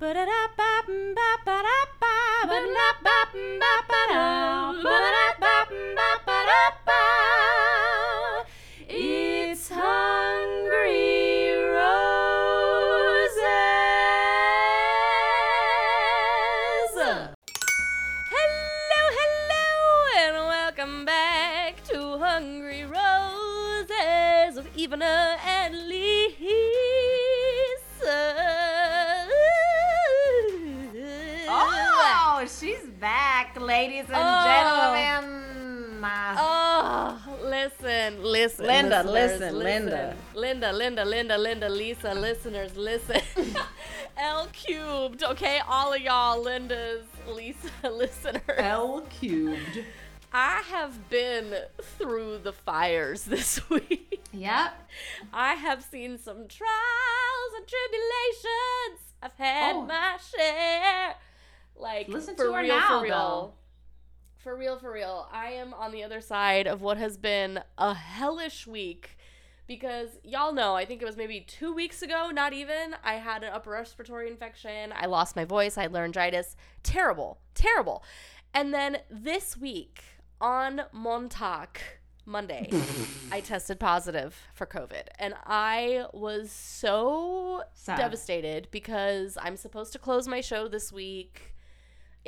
It's listen, listen. Linda, listen, Linda. Linda, Linda, Linda, Linda, Lisa, listeners, listen. L cubed, okay? All of y'all, Linda's, Lisa, listeners. L cubed. I have been through the fires this week. Yep. I have seen some trials and tribulations. I've had Oh. my share. Like Listen for to her real, now, for real. though. For real, for real. I am on the other side of what has been a hellish week. Because y'all know, I think it was maybe two weeks ago, not even. I had an upper respiratory infection. I lost my voice. I had laryngitis. Terrible, terrible. And then this week on Montauk, Monday, I tested positive for COVID. And I was so Sad. devastated because I'm supposed to close my show this week.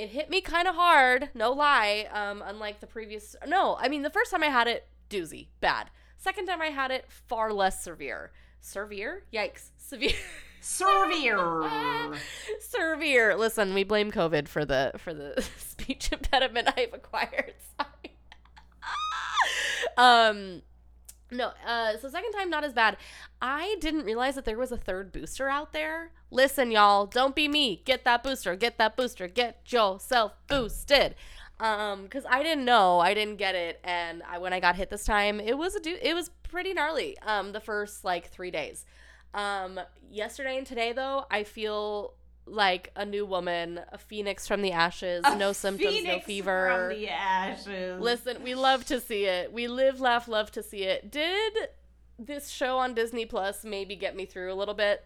It hit me kind of hard, no lie. Um, unlike the previous, no, I mean the first time I had it, doozy, bad. Second time I had it, far less severe. Severe? Yikes, severe. Servier. severe. Listen, we blame COVID for the for the speech impediment I've acquired. Sorry. um no, uh so second time not as bad. I didn't realize that there was a third booster out there. Listen, y'all, don't be me. Get that booster. Get that booster. Get yourself boosted. Um cuz I didn't know. I didn't get it and I when I got hit this time, it was a do it was pretty gnarly. Um the first like 3 days. Um yesterday and today though, I feel like a new woman, a phoenix from the ashes, no symptoms, no fever. From the ashes. Listen, we love to see it. We live, laugh, love to see it. Did this show on Disney Plus maybe get me through a little bit?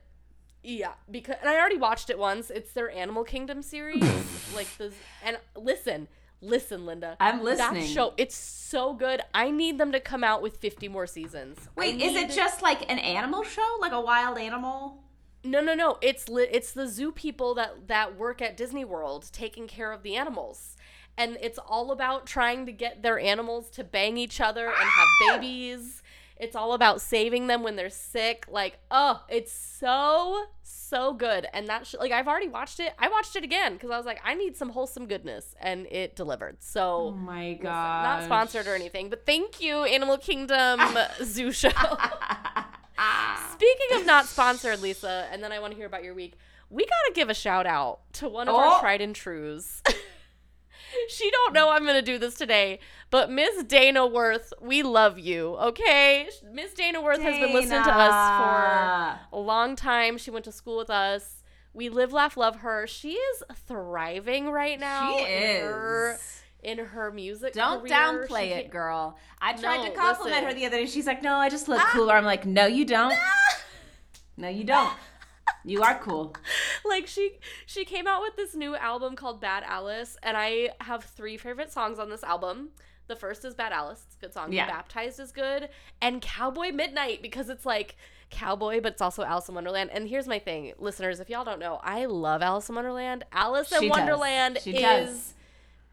Yeah, because and I already watched it once. It's their Animal Kingdom series. like the and listen, listen, Linda. I'm That listening. show, it's so good. I need them to come out with 50 more seasons. Wait, is it need- just like an animal show? Like a wild animal? No, no, no. It's li- it's the zoo people that that work at Disney World taking care of the animals. And it's all about trying to get their animals to bang each other and have ah! babies. It's all about saving them when they're sick. Like, oh, it's so so good. And that sh- like I've already watched it. I watched it again cuz I was like I need some wholesome goodness and it delivered. So Oh my god. not sponsored or anything, but thank you Animal Kingdom Zoo Show. Ah. Speaking of not sponsored, Lisa, and then I want to hear about your week. We gotta give a shout out to one of Oh. our tried and trues. she don't know I'm gonna do this today, but Miss Dana Worth, we love you. Okay, Miss Dana Worth has been listening to us for a long time. She went to school with us. We live, laugh, love her. She is thriving right now. She is. In her music. Don't career. downplay She it, girl. I tried No, to compliment listen. Ah! her the other day. She's like, "No, I just look cooler." I'm like, "No, you don't. No, you don't. You are cool." like she she came out with this new album called Bad Alice and I have three favorite songs on this album. The first is Bad Alice, it's a good song. Yeah. Baptized is good and Cowboy Midnight because it's like cowboy but it's also Alice in Wonderland. And here's my thing, listeners, if y'all don't know, I love Alice in Wonderland. Alice in She. Wonderland is does.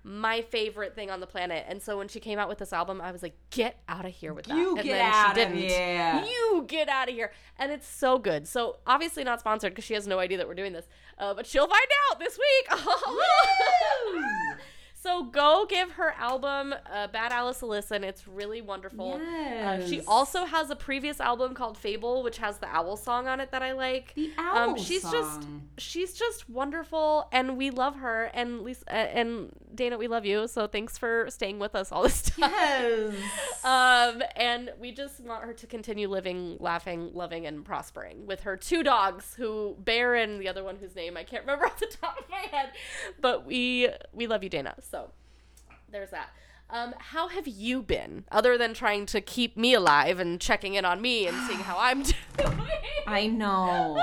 My favorite thing on the planet. And so when she came out with this album, I was like, get out of here with that. You and get then out she of didn't. here. You get out of here. And it's so good. So obviously not sponsored because she has no idea that we're doing this. Uh, but she'll find out this week. so go give her album uh, Bad Alice a listen. It's really wonderful. Uh, she also has a previous album called Fable, which has the owl song on it that I like. The owl Um, she's just she's just wonderful, and we love her. And Lisa uh, and Dana, we love you. So thanks for staying with us all this time. Yes. Um, and we just want her to continue living, laughing, loving, and prospering with her two dogs, who Bear and the other one whose name I can't remember off the top of my head. But we we love you, Dana. So there's that. Um, how have you been, other than trying to keep me alive and checking in on me and seeing how I'm doing? I know.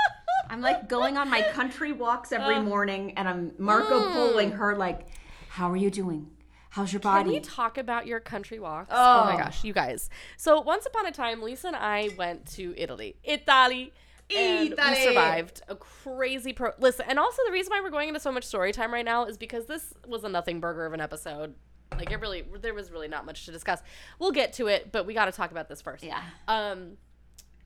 I'm like going on my country walks every Uh. morning and I'm Marco Poloing her like, how are you doing? How's your body? Can we talk about your country walks? Oh. Oh. my gosh, you guys. So once upon a time, Lisa and I went to Italy. Italy. And Italy. we survived a crazy pro. Listen, and also the reason why we're going into so much story time right now is because this was a nothing burger of an episode. Like it really, there was really not much to discuss. We'll get to it, but we got to talk about this first. Yeah. Um,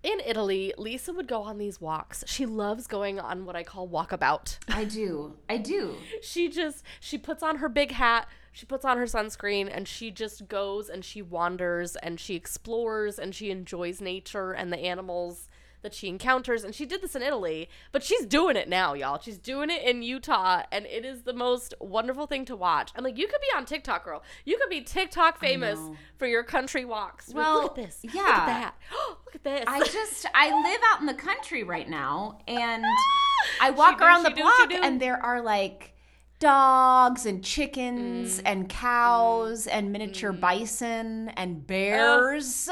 in Italy, Lisa would go on these walks. She loves going on what I call walkabout. I do. I do. she just she puts on her big hat she puts on her sunscreen and she just goes and she wanders and she explores and she enjoys nature and the animals that she encounters and she did this in Italy but she's doing it now y'all. She's doing it in Utah and it is the most wonderful thing to watch. I'm like you could be on TikTok girl. You could be TikTok famous for your country walks. Well, look at this. Yeah. look at that. Look at this. I just I live out in the country right now and I walk do, around the do, block and there are like dogs and chickens mm. and mm. cows and miniature mm. bison and bears.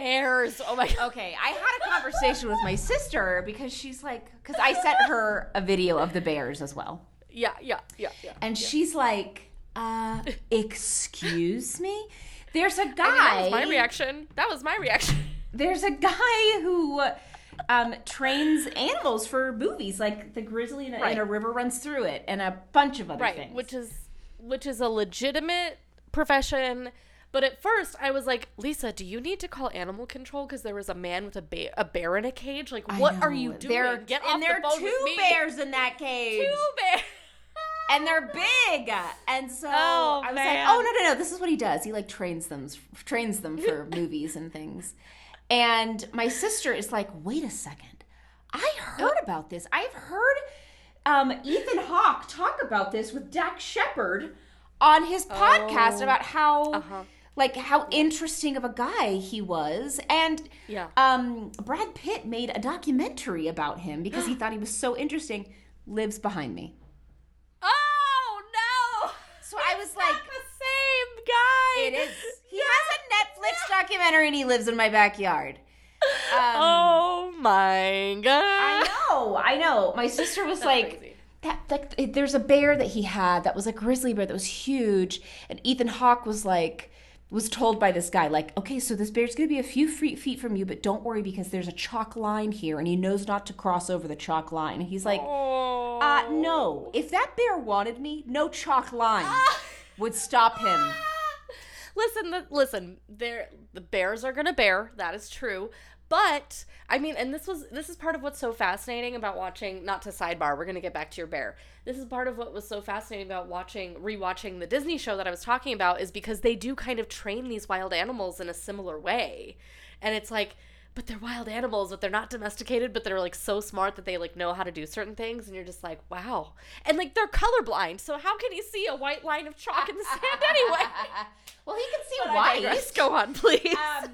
Bears oh my god Okay, I had a conversation with my sister because she's like cuz I sent her a video of the bears as well. yeah yeah yeah yeah And she's like, "Uh, excuse me? There's a I mean, guy that was my reaction that was my reaction there's a guy who um, trains animals for movies, like the grizzly in a, Right. in a river runs through it, and a bunch of other right things. which is which is a legitimate profession but at first i was like lisa do you need to call animal control because there was a man with a bear a bear in a cage like I what are you doing There, get and off there the are two bears in that cage, two bears and they're big. And so Oh, I was man. like, "Oh no, no, no! This is what he does. He like trains them, trains them for movies and things." And my sister is like, "Wait a second! I heard about this. I've heard um, Ethan Hawke talk about this with Dax Shepard on his podcast Oh. about how." Uh-huh. Like how interesting of a guy he was, and Yeah. um, Brad Pitt made a documentary about him because he thought he was so interesting. Lives behind me, oh no so I was It's like, the same guy It is. He has a Netflix documentary and he lives in my backyard. Um, oh my god I know, I know. My sister was like, crazy. that, that, there's a bear that he had that was a grizzly bear that was huge. And Ethan Hawke was like, was told by this guy, like, okay, so this bear's gonna be a few feet, feet from you, but don't worry because there's a chalk line here and he knows not to cross over the chalk line. And he's like, oh uh, no. If that bear wanted me, no chalk line would stop him. listen, the, listen. There, the bears are gonna bear. That is true. But I mean, and this was this is part of what's so fascinating about watching. Not to sidebar, we're gonna get back to your bear. This is part of what was so fascinating about watching rewatching the Disney show that I was talking about is because they do kind of train these wild animals in a similar way, and it's like. But they're wild animals, but they're not domesticated, but they're like so smart that they like know how to do certain things, and you're just like, wow. And like they're colorblind, so how can you see a white line of chalk in the sand anyway? well, he can see But white. Go on, please. um,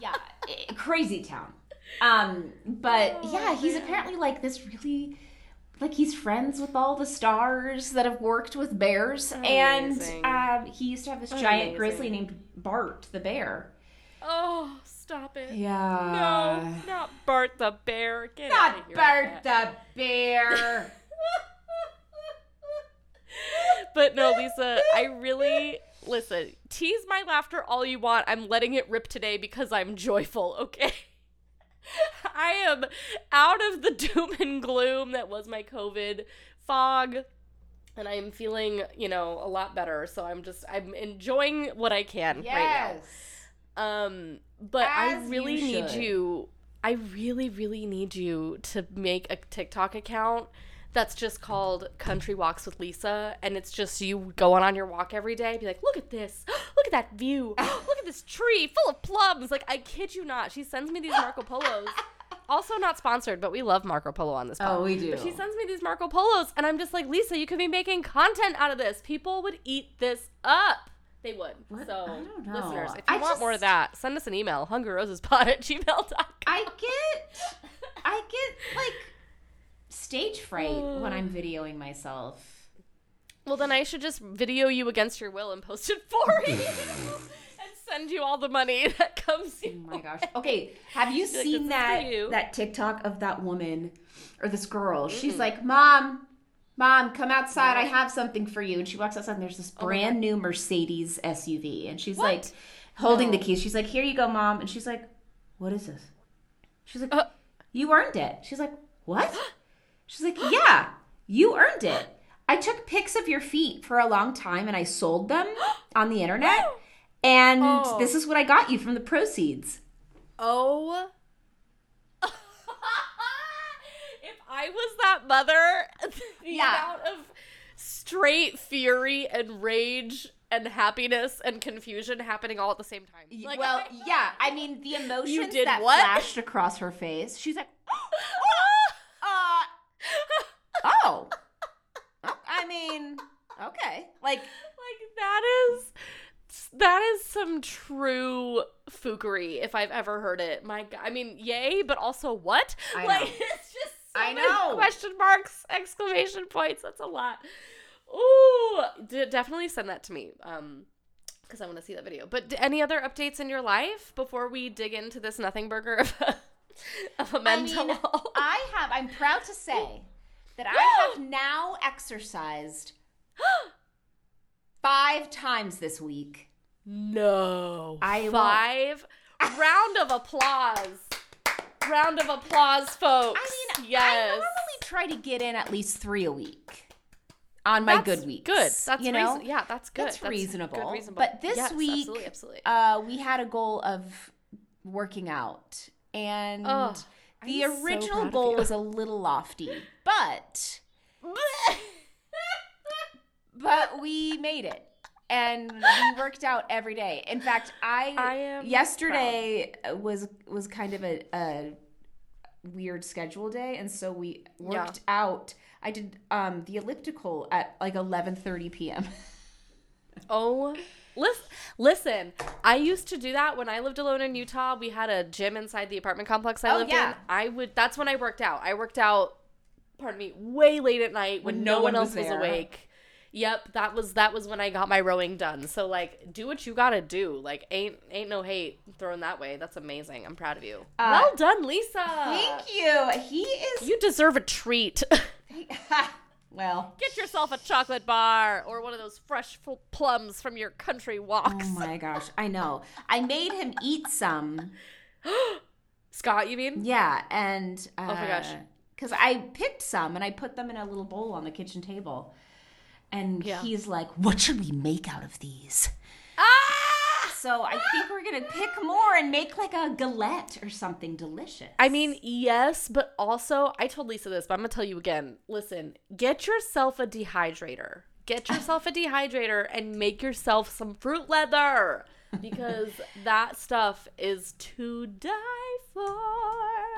yeah, eh, crazy town. Um, but Oh, yeah, he's man. apparently like this really, like he's friends with all the stars that have worked with bears, Amazing. and um, he used to have this giant grizzly named Bart the bear. oh, stop it. Yeah. No, not Bart the bear. Get Not outta here Bart the bear. but no, Lisa, I really listen. Tease my laughter all you want. I'm letting it rip today because I'm joyful. Okay. I am out of the doom and gloom that was my COVID fog. And I am feeling, you know, a lot better. So I'm just, I'm enjoying what I can right now. yes. Um, but I really you need you. I really, really need you to make a TikTok account that's just called Country Walks with Lisa, and it's just you going on your walk every day. Be like, look at this, look at that view, look at this tree full of plums. Like, I kid you not. She sends me these Marco Polos. Also not sponsored, but we love Marco Polo on this. pod. Oh, we do. But she sends me these Marco Polos, and I'm just like, Lisa, you could be making content out of this. People would eat this up. They would. What? So, I don't know. listeners, if you I want more of that, send us an email, hungryrosespod at gmail.com. I get, I get like stage fright when I'm videoing myself. Well, then I should just video you against your will and post it for you and send you all the money that comes. Oh my gosh. Okay, have you like, "This seen for that you." that TikTok of that woman or this girl? Mm-hmm. She's like, "Mom, Mom, come outside. I have something for you." And she walks outside and there's this Oh brand new Mercedes SUV and she's like What? holding the keys. She's like, "Here you go, Mom." And she's like, "What is this?" She's like, Uh. "You earned it." She's like, "What?" She's like, "Yeah, you earned it." I took pics of your feet for a long time and I sold them on the internet. And Oh. this is what I got you from the proceeds. Oh. if I was that mother, the Yeah. amount of straight fury and rage and happiness and confusion happening all at the same time. Like, well, I- yeah. I mean, the emotions did that what? flashed across her face. She's like, uh, oh. Oh, I mean, okay. Like, like that is that is some true fookery if I've ever heard it. My God, I mean, yay, but also what? I like know. it's just so I know. question marks, exclamation points. That's a lot. Ooh, d- definitely send that to me. Um, because I want to see that video. But d- any other updates in your life before we dig into this nothing burger of of a I mental? mean, I have, I'm proud to say that I have now exercised five times this week. no, I won't. five round of applause. Round of applause, folks. I mean, yes. I normally try to get in at least three a week on my That's good weeks. Good. That's you know, reason- yeah, that's good. That's good reasonable. reasonable. But this Yes, week, absolutely, absolutely. uh, we had a goal of working out, and Oh, the I'm original proud of goal was a little lofty, but but we made it. And we worked out every day. In fact, I, I am yesterday was was kind of a, a weird schedule day, and so we Yeah. worked out. I did um, the elliptical at like 11:30 p.m. oh, listen, listen. I used to do that when I lived alone in Utah. We had a gym inside the apartment complex I Oh, lived yeah. in. I would. That's when I worked out. I worked out. Pardon me. Way late at night when, When no, one one else was was awake. Yep, that was that was when I got my rowing done. So like, do what you gotta do. Like, ain't ain't no hate thrown that way. That's amazing. I'm proud of you. Uh, well done, Lisa. Thank you. He is. You deserve a treat. well, Get yourself a chocolate bar or one of those fresh full plums from your country walks. oh my gosh, I know. I made him eat some. Scott, you mean? Yeah, and uh, Oh my gosh. because I picked some and I put them in a little bowl on the kitchen table, and Yeah. he's like, "What should we make out of these?" So I think we're gonna pick more and make like a galette or something delicious. I mean, yes, but also, I told Lisa this, but I'm to tell you again. Listen, get yourself a dehydrator. Get yourself a dehydrator and make yourself some fruit leather because that stuff is to die for.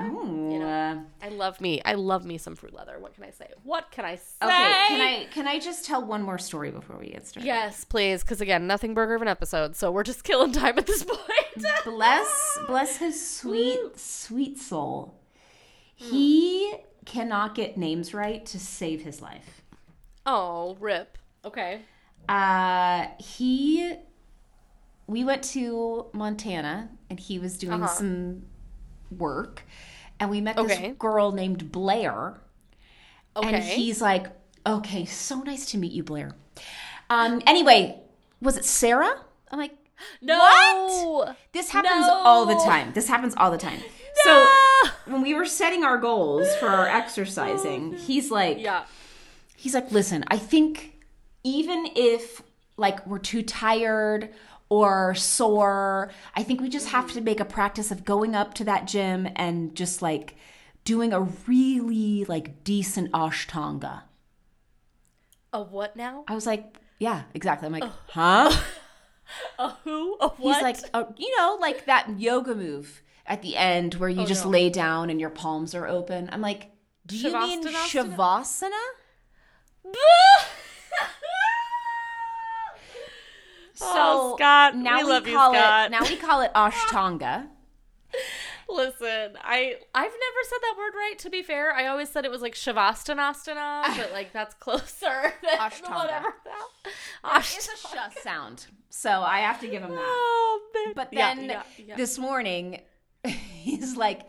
Ooh, you know, I love me. I love me some fruit leather. What can I say? What can I say? okay. Can I can I just tell one more story before we get started? Yes, please. Because again, nothing burger of an episode, so we're just killing time at this point. bless bless his sweet sweet soul he cannot get names right to save his life oh, rip. Okay. uh he we went to montana and he was doing Uh-huh. some work and we met Okay. this girl named blair Okay. and he's like okay so nice to meet you blair um anyway was it sarah i'm like no. what? This happens No. all the time. This happens all the time. No. So when we were setting our goals for our exercising, he's like, Yeah. he's like, listen, I think even if like we're too tired or sore, I think we just have to make a practice of going up to that gym and just like doing a really like decent ashtanga. A what now? I was like, yeah, exactly. I'm like, huh? A who? A what? He's like, oh, you know, like that yoga move at the end where you oh, just no. lay down and your palms are open. I'm like, do you mean Shavasana? So Oh, Scott, now we we, love you, call Scott. it now we call it ashtanga. Listen, I I've never said that word right. To be fair, I always said it was like shavastanasana, but like that's closer than Ashtanga. whatever. that- It's a sh sound, so I have to give him that. Oh. But Yeah, then yeah, yeah. this morning, he's like,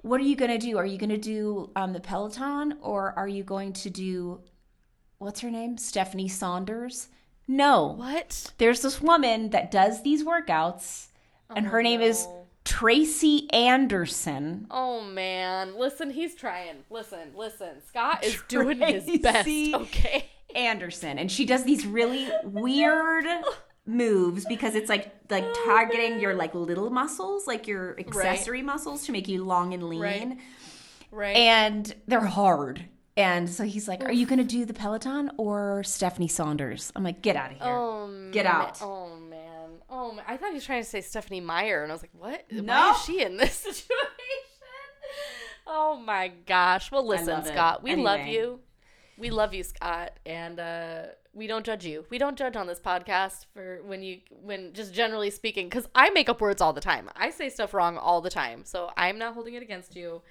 "What are you gonna do? Are you gonna do um, the Peloton, or are you going to do what's her name, Stephanie Saunders?" No, what? there's this woman that does these workouts, and her name is. Oh, Tracy Anderson. Oh man, listen, he's trying. Listen, listen. Scott is doing his best. Tracy Okay. Anderson, and she does these really weird moves because it's like like oh, targeting your like little muscles, like your accessory muscles to make you long and lean. Right. Right. And they're hard. And so he's like, "Are you going to do the Peloton or Stephanie Saunders?" I'm like, "Get out of here." oh, Get ma- out. Oh man. Oh, man. I thought he was trying to say Stephanie Meyer, and I was like, what? Why is she in this situation? Oh my gosh. Well, listen. Scott, we love you. We love you, Scott, and uh, we don't judge you. We don't judge on this podcast for when you when just generally speaking, because I make up words all the time. I say stuff wrong all the time, so I'm not holding it against you.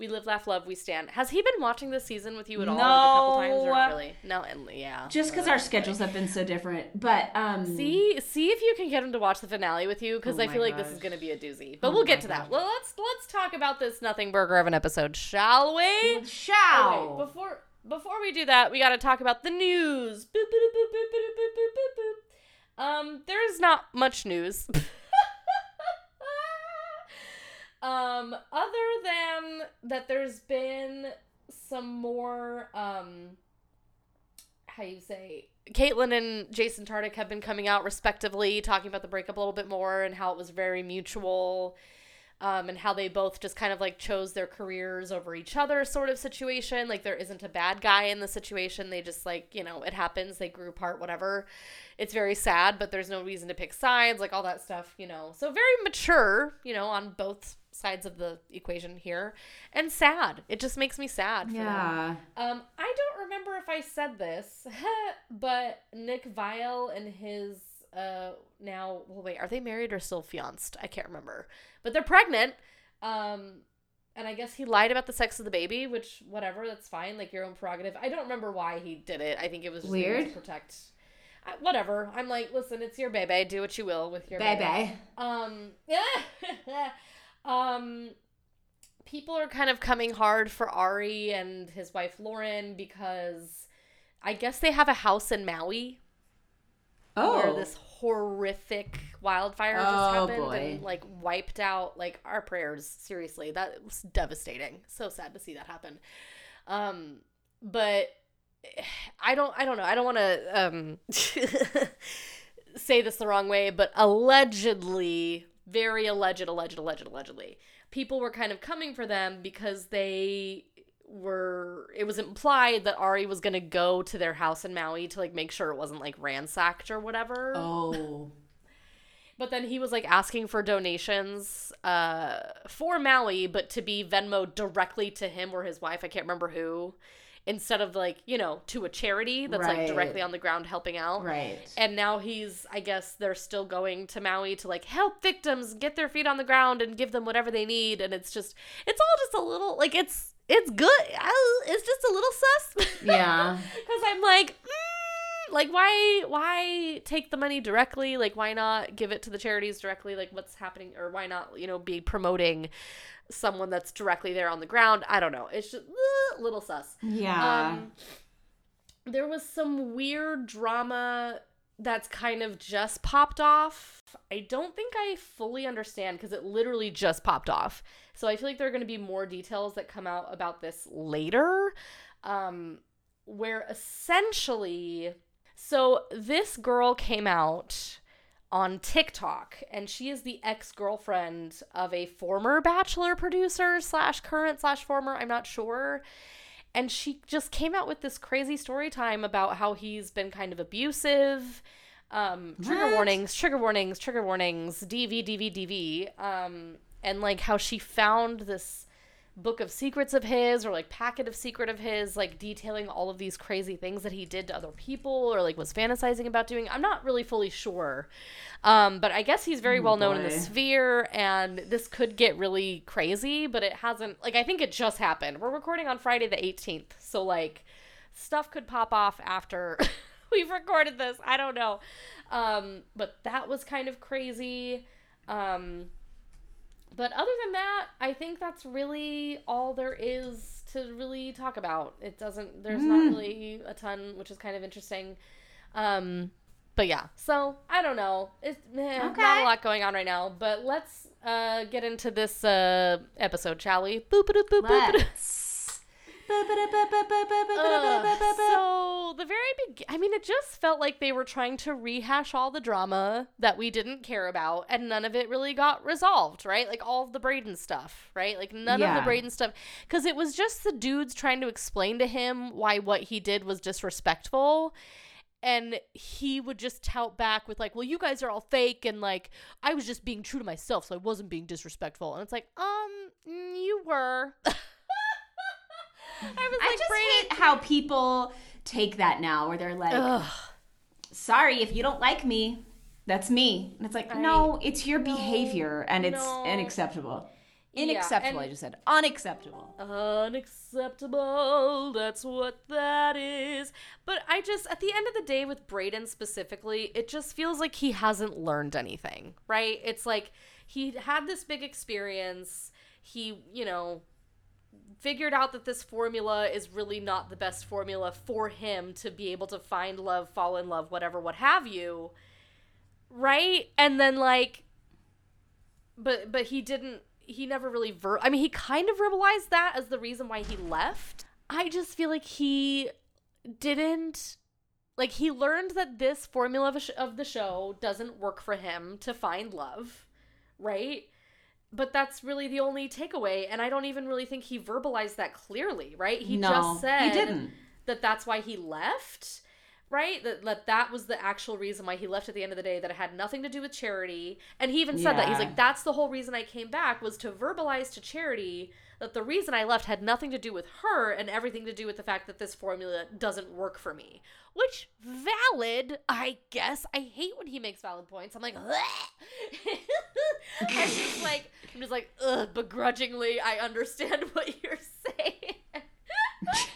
We live, laugh, love, we stand. Has he been watching this season with you at all? No. Really? No, and yeah. Just because our schedules have been so different. But um See see if you can get him to watch the finale with you, because oh I feel gosh. like this is gonna be a doozy. But oh we'll get to that. Well let's let's talk about this nothing burger of an episode, shall we? Oh, shall okay, before before we do that, we gotta talk about the news. Boop, boop, boop, um, there's not much news. um, other than that, there's been some more um, how you say. Kaitlyn and Jason Tartick have been coming out respectively, talking about the breakup a little bit more and how it was very mutual um, and how they both just kind of like chose their careers over each other sort of situation. Like there isn't a bad guy in the situation. They just like you know it happens. They grew apart whatever. It's very sad but there's no reason to pick sides like all that stuff you know. So very mature you know on both sides of the equation here and sad it just makes me sad for them. Yeah. Um, I don't remember if I said this, but Nick Viall and his uh now well wait, are they married or still fianced? I can't remember. But they're pregnant. Um and I guess he lied about the sex of the baby, which whatever, that's fine, like your own prerogative. I don't remember why he did it. I think it was just Weird. to protect I, whatever. I'm like, listen, it's your baby. Do what you will with your baby. Baby. Um, um, people are kind of coming hard for Arie and his wife Lauren because I guess they have a house in Maui Oh. where this horrific wildfire just Oh, happened boy. and like wiped out like our prayers. Seriously, that was devastating. So sad to see that happen. Um, but I don't I don't know. I don't want to um say this the wrong way, but allegedly, very alleged, alleged, alleged, allegedly, people were kind of coming for them because they were it was implied that Arie was going to go to their house in Maui to like make sure it wasn't like ransacked or whatever. Oh. But then he was like asking for donations uh for Maui but to be Venmo directly to him or his wife, I can't remember who, instead of like, you know, to a charity that's like directly on the ground helping out. Right. And now he's, I guess, they're still going to Maui to like help victims get their feet on the ground and give them whatever they need. And it's just, it's all just a little like it's it's good. I- It's just a little sus. Yeah. Because I'm like, mm, like why why take the money directly? Like why not give it to the charities directly? Like what's happening, or why not you know be promoting someone that's directly there on the ground? I don't know. It's just uh, little sus. Yeah. Um, there was some weird drama that's kind of just popped off. I don't think I fully understand because it literally just popped off. So I feel like there are going to be more details that come out about this later. Um, where essentially, so this girl came out on TikTok, and she is the ex girlfriend of a former Bachelor producer slash current slash former. I'm not sure. And she just came out with this crazy story time about how he's been kind of abusive. Um, trigger What? warnings, trigger warnings, trigger warnings, DV, DV, DV. Um, and like how she found this book of secrets of his or like packet of secret of his like detailing all of these crazy things that he did to other people or like was fantasizing about doing. I'm not really fully sure. Um, but i guess he's very Oh, well known in the sphere and this could get really crazy but it hasn't like i think it just happened. We're recording on friday the 18th so like stuff could pop off after we've recorded this. I don't know. Um, but that was kind of crazy. Um, but other than that, I think that's really all there is to really talk about. It doesn't. There's not really a ton, which is kind of interesting. Um, but yeah, so I don't know. It's eh, not a lot going on right now. But let's uh, get into this uh, episode, shall we? Boop boop boop boop. So the very big I mean it just felt like they were trying to rehash all the drama that we didn't care about and none of it really got resolved, right? Like all of the Brayden stuff, right? Like none of the Brayden stuff cuz it was just the dudes trying to explain to him why what he did was disrespectful and he would just tout back with like, "Well, you guys are all fake and like I was just being true to myself, so I wasn't being disrespectful." And it's like, "Um, you were." I was I like, just hate how people take that now, where they're like, Ugh. "Sorry if you don't like me, that's me," and it's like, no, it's your behavior, and it's no. unacceptable. Yeah, Unacceptable. and- I just said unacceptable. Unacceptable. That's what that is. But I just, at the end of the day, with Brayden specifically, it just feels like he hasn't learned anything, right? It's like he had this big experience. He, you know, figured out that this formula is really not the best formula for him to be able to find love, fall in love, whatever, what have you. Right? And then, like, but but he didn't he never really ver I mean he kind of verbalized that as the reason why he left. I just feel like he didn't like he learned that this formula of, sh- of the show doesn't work for him to find love, right? But that's really the only takeaway and I don't even really think he verbalized that clearly, right? He no, just said he didn't. that that's why he left right? That, that that was the actual reason why he left at the end of the day that it had nothing to do with charity. And he even said that. He's like that's the whole reason i came back was to verbalize to charity that the reason i left had nothing to do with her and everything to do with the fact that this formula doesn't work for me. Which valid i guess. I hate when he makes valid points. I'm like i'm just like i'm just like Ugh, begrudgingly i understand what you're saying.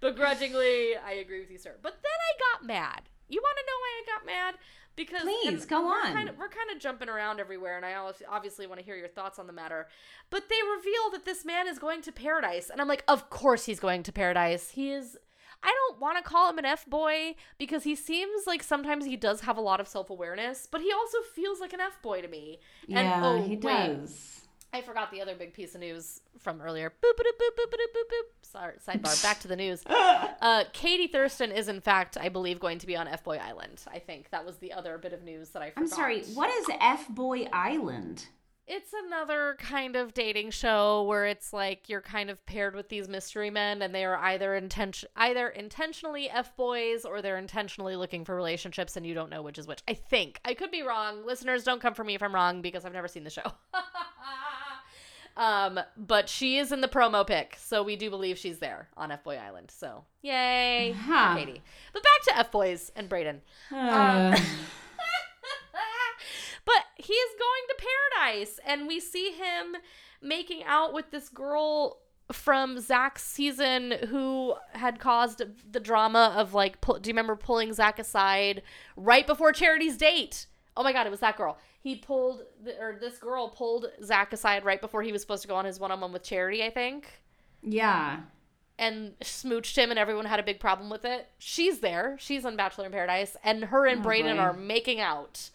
Begrudgingly i agree with you sir. But then i got mad. You want to know why i got mad? Because Please, go we're on. kind of, we're kind of jumping around everywhere and i obvi- obviously want to hear your thoughts on the matter. But they reveal that this man is going to paradise and i'm like of course he's going to paradise. He is I don't want to call him an F boy because he seems like sometimes he does have a lot of self awareness, but he also feels like an F boy to me. Yeah, oh, he wait, does. I forgot the other big piece of news from earlier. Boop boop boop boop boop boop boop. Sorry, sidebar. Back to the news. Uh, Katie Thurston is in fact, I believe, going to be on F Boy Island. I think that was the other bit of news that I forgot. I'm sorry. What is F Boy Island? It's another kind of dating show where it's like you're kind of paired with these mystery men, and they are either intention either intentionally f boys or they're intentionally looking for relationships, and you don't know which is which. I think I could be wrong. Listeners, don't come for me if I'm wrong because I've never seen the show. um, but she is in the promo pic, so we do believe she's there on F Boy Island. So yay, Huh. Katie. But back to F Boys and Brayden. Uh, but he is going to paradise, and we see him making out with this girl from Zach's season who had caused the drama of like. Pull, do you remember pulling Zach aside right before Charity's date? Oh my god, it was that girl. He pulled, the, or this girl pulled Zach aside right before he was supposed to go on his one-on-one with Charity. I think yeah. and smooched him and everyone had a big problem with it. She's there. She's on Bachelor in Paradise and her and Oh, Brayden boy. are making out.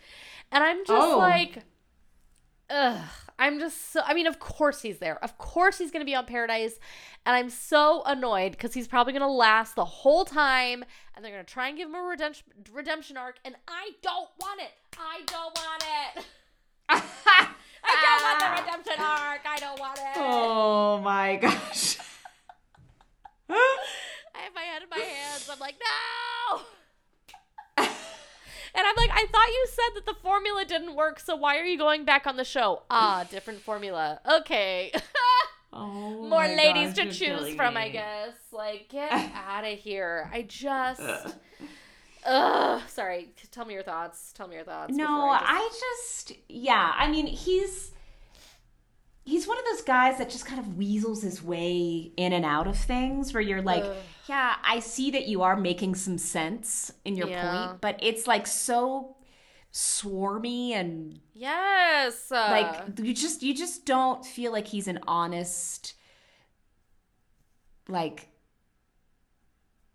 And I'm just Oh. like ugh. I'm just so I mean, of course he's there. Of course he's gonna be on Paradise. And I'm so annoyed because he's probably gonna last the whole time and they're gonna try and give him a redemption redemption arc, and I don't want it. I don't want it. I don't want the redemption arc. I don't want it. oh my gosh. I have my head in my hands. I'm like, no. And I'm like, I thought you said that the formula didn't work, so why are you going back on the show? Ah, different formula. Okay. Oh more ladies gosh, to choose from, I guess. Like, get out of here. I just. Ugh. Sorry. Tell me your thoughts. Tell me your thoughts. No, before just- I just yeah. I mean, he's he's one of those guys that just kind of weasels his way in and out of things. Where you're like, Ugh. Yeah, I see that you are making some sense in your Yeah. point, but it's like so swarmy and Yes. uh, like you just you just don't feel like he's an honest like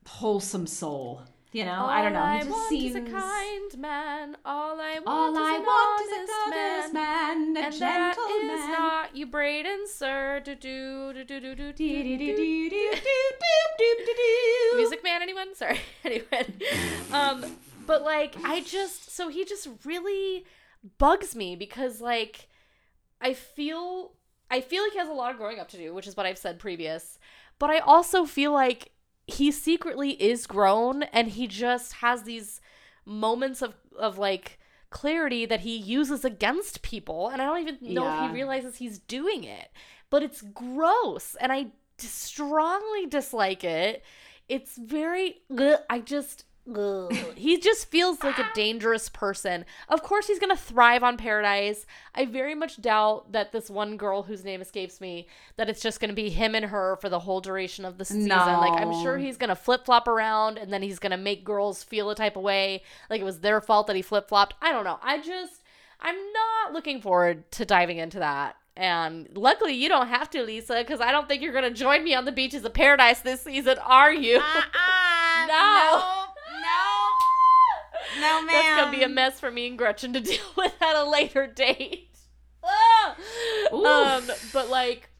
wholesome soul you know i don't know All he I just want seems is a kind man. All I want all is i an want is honest a honest man, a And that gentleman is not you, Brayden, sir. Do do do do do do do do. Do-do-do-do-do-do-do-do. Music Man, anyone? Sorry. anyone. um, but like, I just so he just really bugs me because like, I feel I feel like he has a lot of growing up to do, which is what I've said previous. But I also feel like he secretly is grown, and he just has these moments of of like clarity that he uses against people, and I don't even know if he realizes he's doing it. But it's gross, and I strongly dislike it. It's very. ugh, I just. Ugh. He just feels like a dangerous person. Of course, he's gonna thrive on Paradise. I very much doubt that this one girl whose name escapes me, that it's just gonna be him and her for the whole duration of the season. Like I'm sure he's gonna flip flop around, and then he's gonna make girls feel a type of way, like it was their fault that he flip flopped. I don't know. I just, I'm not looking forward to diving into that. And luckily, you don't have to, Lisa, because I don't think you're going to join me on the beaches of paradise this season, are you? Uh-uh. No. no no man That's to be a mess for me and Gretchen to deal with at a later date. Ah! um, but like,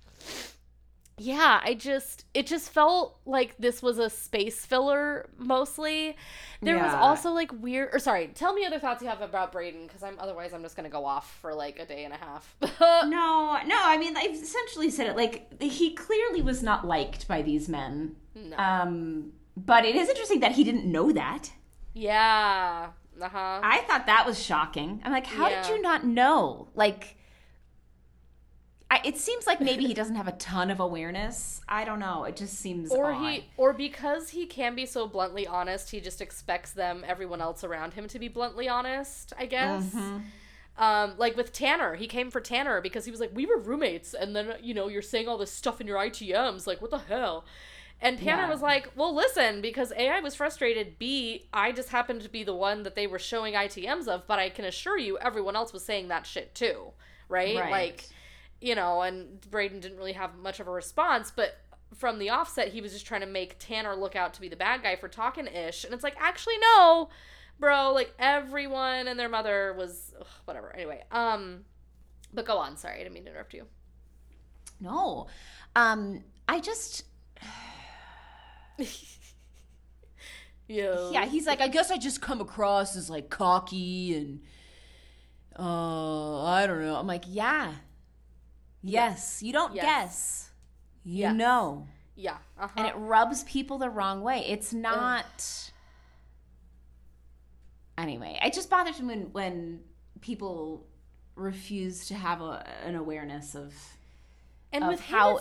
yeah, I just, it just felt like this was a space filler mostly. There was also like weird, or sorry, tell me other thoughts you have about Brayden, because I'm otherwise I'm just going to go off for like a day and a half. No, no, I mean, I've essentially said it. Like, he clearly was not liked by these men. no. Um, but it is interesting that he didn't know that. Yeah. Uh huh. I thought that was shocking. I'm like, how Yeah. did you not know? Like, I, it seems like maybe he doesn't have a ton of awareness. I don't know. It just seems or odd. he or because he can be so bluntly honest he just expects them everyone else around him to be bluntly honest i guess Mm-hmm. um like with tanner he came for tanner because he was like we were roommates and then you know you're saying all this stuff in your itms like what the hell and tanner Yeah. was like well listen because a i was frustrated b i just happened to be the one that they were showing itms of but i can assure you everyone else was saying that shit too right, Right. like you know, and Brayden didn't really have much of a response, but from the offset, he was just trying to make Tanner look out to be the bad guy for talking ish. And it's like, actually, no, bro, like everyone and their mother was ugh, whatever. Anyway, um, but go on. Sorry, I didn't mean to interrupt you. no. Um, I just, Yeah. yeah, he's like, I guess I just come across as like cocky and, uh, I don't know. I'm like, yeah. Yes. You don't Yes. guess. You know. Yeah. Uh and it rubs people the wrong way. It's not. Anyway, it just bothers me when when people refuse to have a, an awareness of And of with how-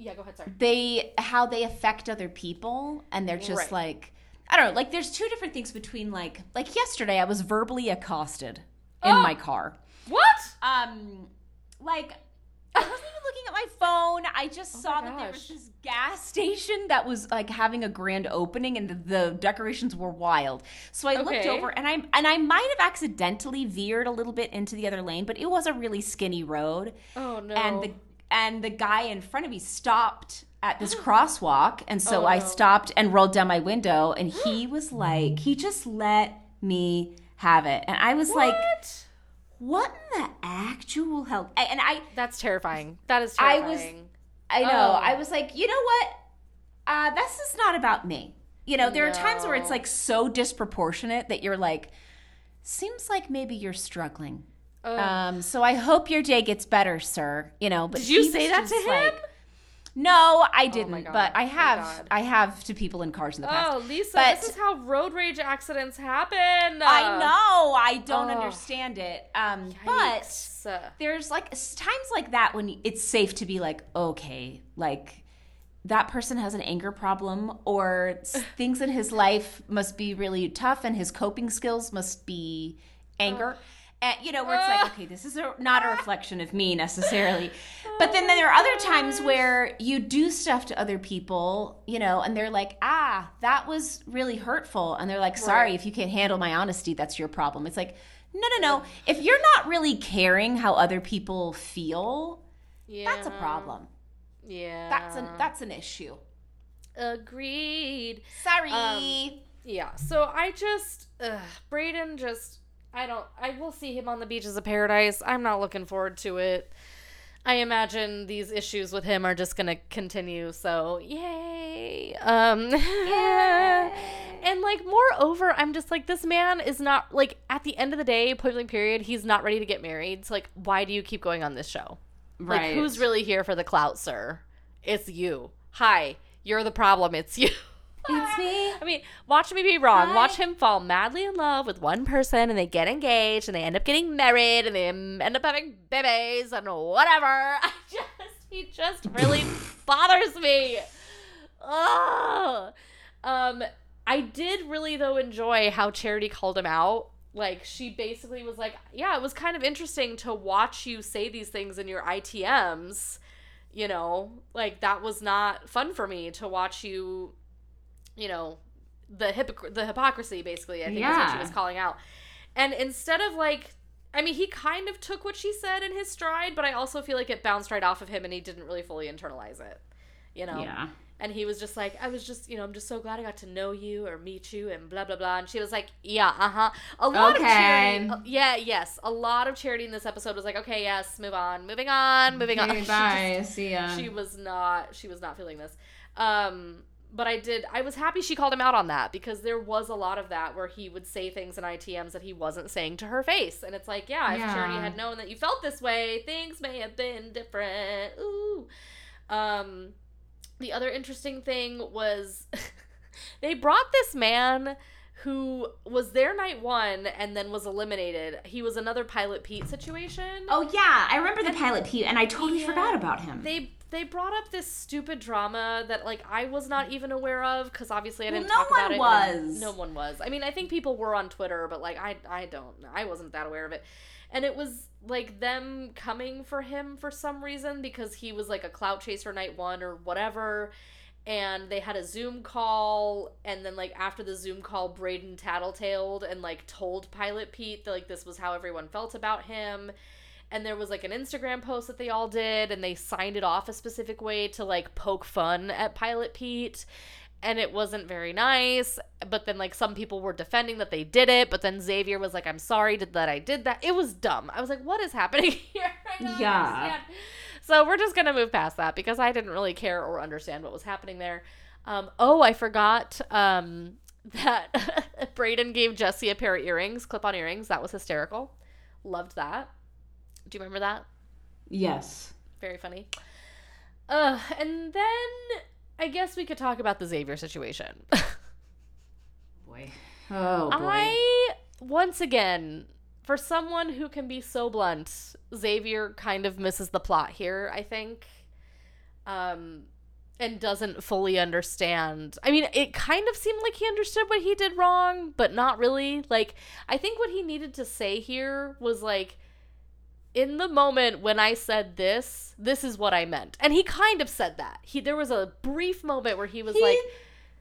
yeah, go ahead. Sorry. they how they affect other people, and they're just Right. like I don't know. Like there's two different things between like like yesterday I was verbally accosted in Oh! my car. What? Um, like I wasn't even looking at my phone. I just Oh saw that there was this gas station that was like having a grand opening, and the, the decorations were wild. So I looked over, and I and I might have accidentally veered a little bit into the other lane, but it was a really skinny road, Oh no. and the and the guy in front of me stopped at this crosswalk, and so Oh, I stopped and rolled down my window, and he was like, he just let me have it, and I was like what? what in the actual hell? And I, That's terrifying. That is terrifying. I was- I know, Oh. I was like, you know what? Uh, this is not about me. You know, there are times where it's like so disproportionate that you're like, seems like maybe you're struggling. Ugh. Um, so I hope your day gets better, sir. You know, but Did you say that to him? like- No, I didn't, God. but I have. I have to people in cars in the past. Oh, Lisa, But- this is how road rage accidents happen. I know. I don't Ugh. understand it. Um, but there's like times like that when it's safe to be like, okay, like that person has an anger problem or things in his life must be really tough and his coping skills must be anger. And, you know, where it's like, okay, this is a, not a reflection of me necessarily. But then there are other times where you do stuff to other people, you know, and they're like, ah, that was really hurtful. And they're like, sorry, Right. if you can't handle my honesty, that's your problem. It's like, no, no, no. If you're not really caring how other people feel, Yeah. that's a problem. Yeah. That's an that's an issue. Agreed. Sorry. Um, Yeah. So I just, ugh, Brayden just, I don't, I will see him on the beaches of paradise. I'm not looking forward to it. I imagine these issues with him are just gonna continue. So yay. Um. And like, moreover, I'm just like, this man is not like at the end of the day, point blank period. He's not ready to get married. So like, why do you keep going on this show? Like, who's really here for the clout, sir? It's you. Hi, you're the problem. It's you. It's me. I mean, watch me be wrong. Hi. Watch him fall madly in love with one person and they get engaged and they end up getting married and they end up having babies and whatever. I just, he just really bothers me. Oh. Um, I did really, though, enjoy how Charity called him out. Like, she basically was like, yeah, it was kind of interesting to watch you say these things in your ITMs. You know, like, that was not fun for me to watch you you know the hypocr- the hypocrisy basically i think is what she was calling out. And instead of like i mean he kind of took what she said in his stride but i also feel like it bounced right off of him and he didn't really fully internalize it you know? Yeah. and he was just like i was just you know i'm just so glad i got to know you or meet you and blah blah blah. And she was like yeah uh-huh. A lot of charity uh, yeah yes. A lot of charity in this episode was like okay yes move on moving on moving on. She just- See ya. she was not she was not feeling this. Um but i did i was happy she called him out on that because there was a lot of that where he would say things in itms that he wasn't saying to her face and it's like yeah, if charity Yeah. had known that you felt this way things may have been different ooh um the other interesting thing was they brought this man who was there night one and then was eliminated he was another pilot pete situation Oh yeah, I remember the pilot Pete, and I totally Yeah. forgot about him. they they brought up this stupid drama that like I was not even aware of because obviously I didn't no talk about it. No one was. No one was. I mean, I think people were on Twitter, but like I I don't I wasn't that aware of it. And it was like them coming for him for some reason because he was like a clout chaser night one or whatever. And they had a Zoom call, and then like after the Zoom call, Brayden tattletaled and like told Pilot Pete that like this was how everyone felt about him and there was like an Instagram post that they all did and they signed it off a specific way to like poke fun at Pilot Pete and it wasn't very nice but then like some people were defending that they did it but then Xavier was like I'm sorry did that I did that. It was dumb. I was like what is happening here? Yeah. understand. so we're just gonna move past that because I didn't really care or understand what was happening there. Um oh I forgot um that Brayden gave Jesse a pair of earrings clip-on earrings. That was hysterical. Loved that do you remember that? Yes. Very funny. Uh, and then I guess we could talk about the Xavier situation. Boy. Oh boy. I once again, for someone who can be so blunt, Xavier kind of misses the plot here, I think. Um and doesn't fully understand. I mean, it kind of seemed like he understood what he did wrong, but not really. Like I think what he needed to say here was like in the moment when I said this, this is what I meant. And he kind of said that. He there was a brief moment where he was He like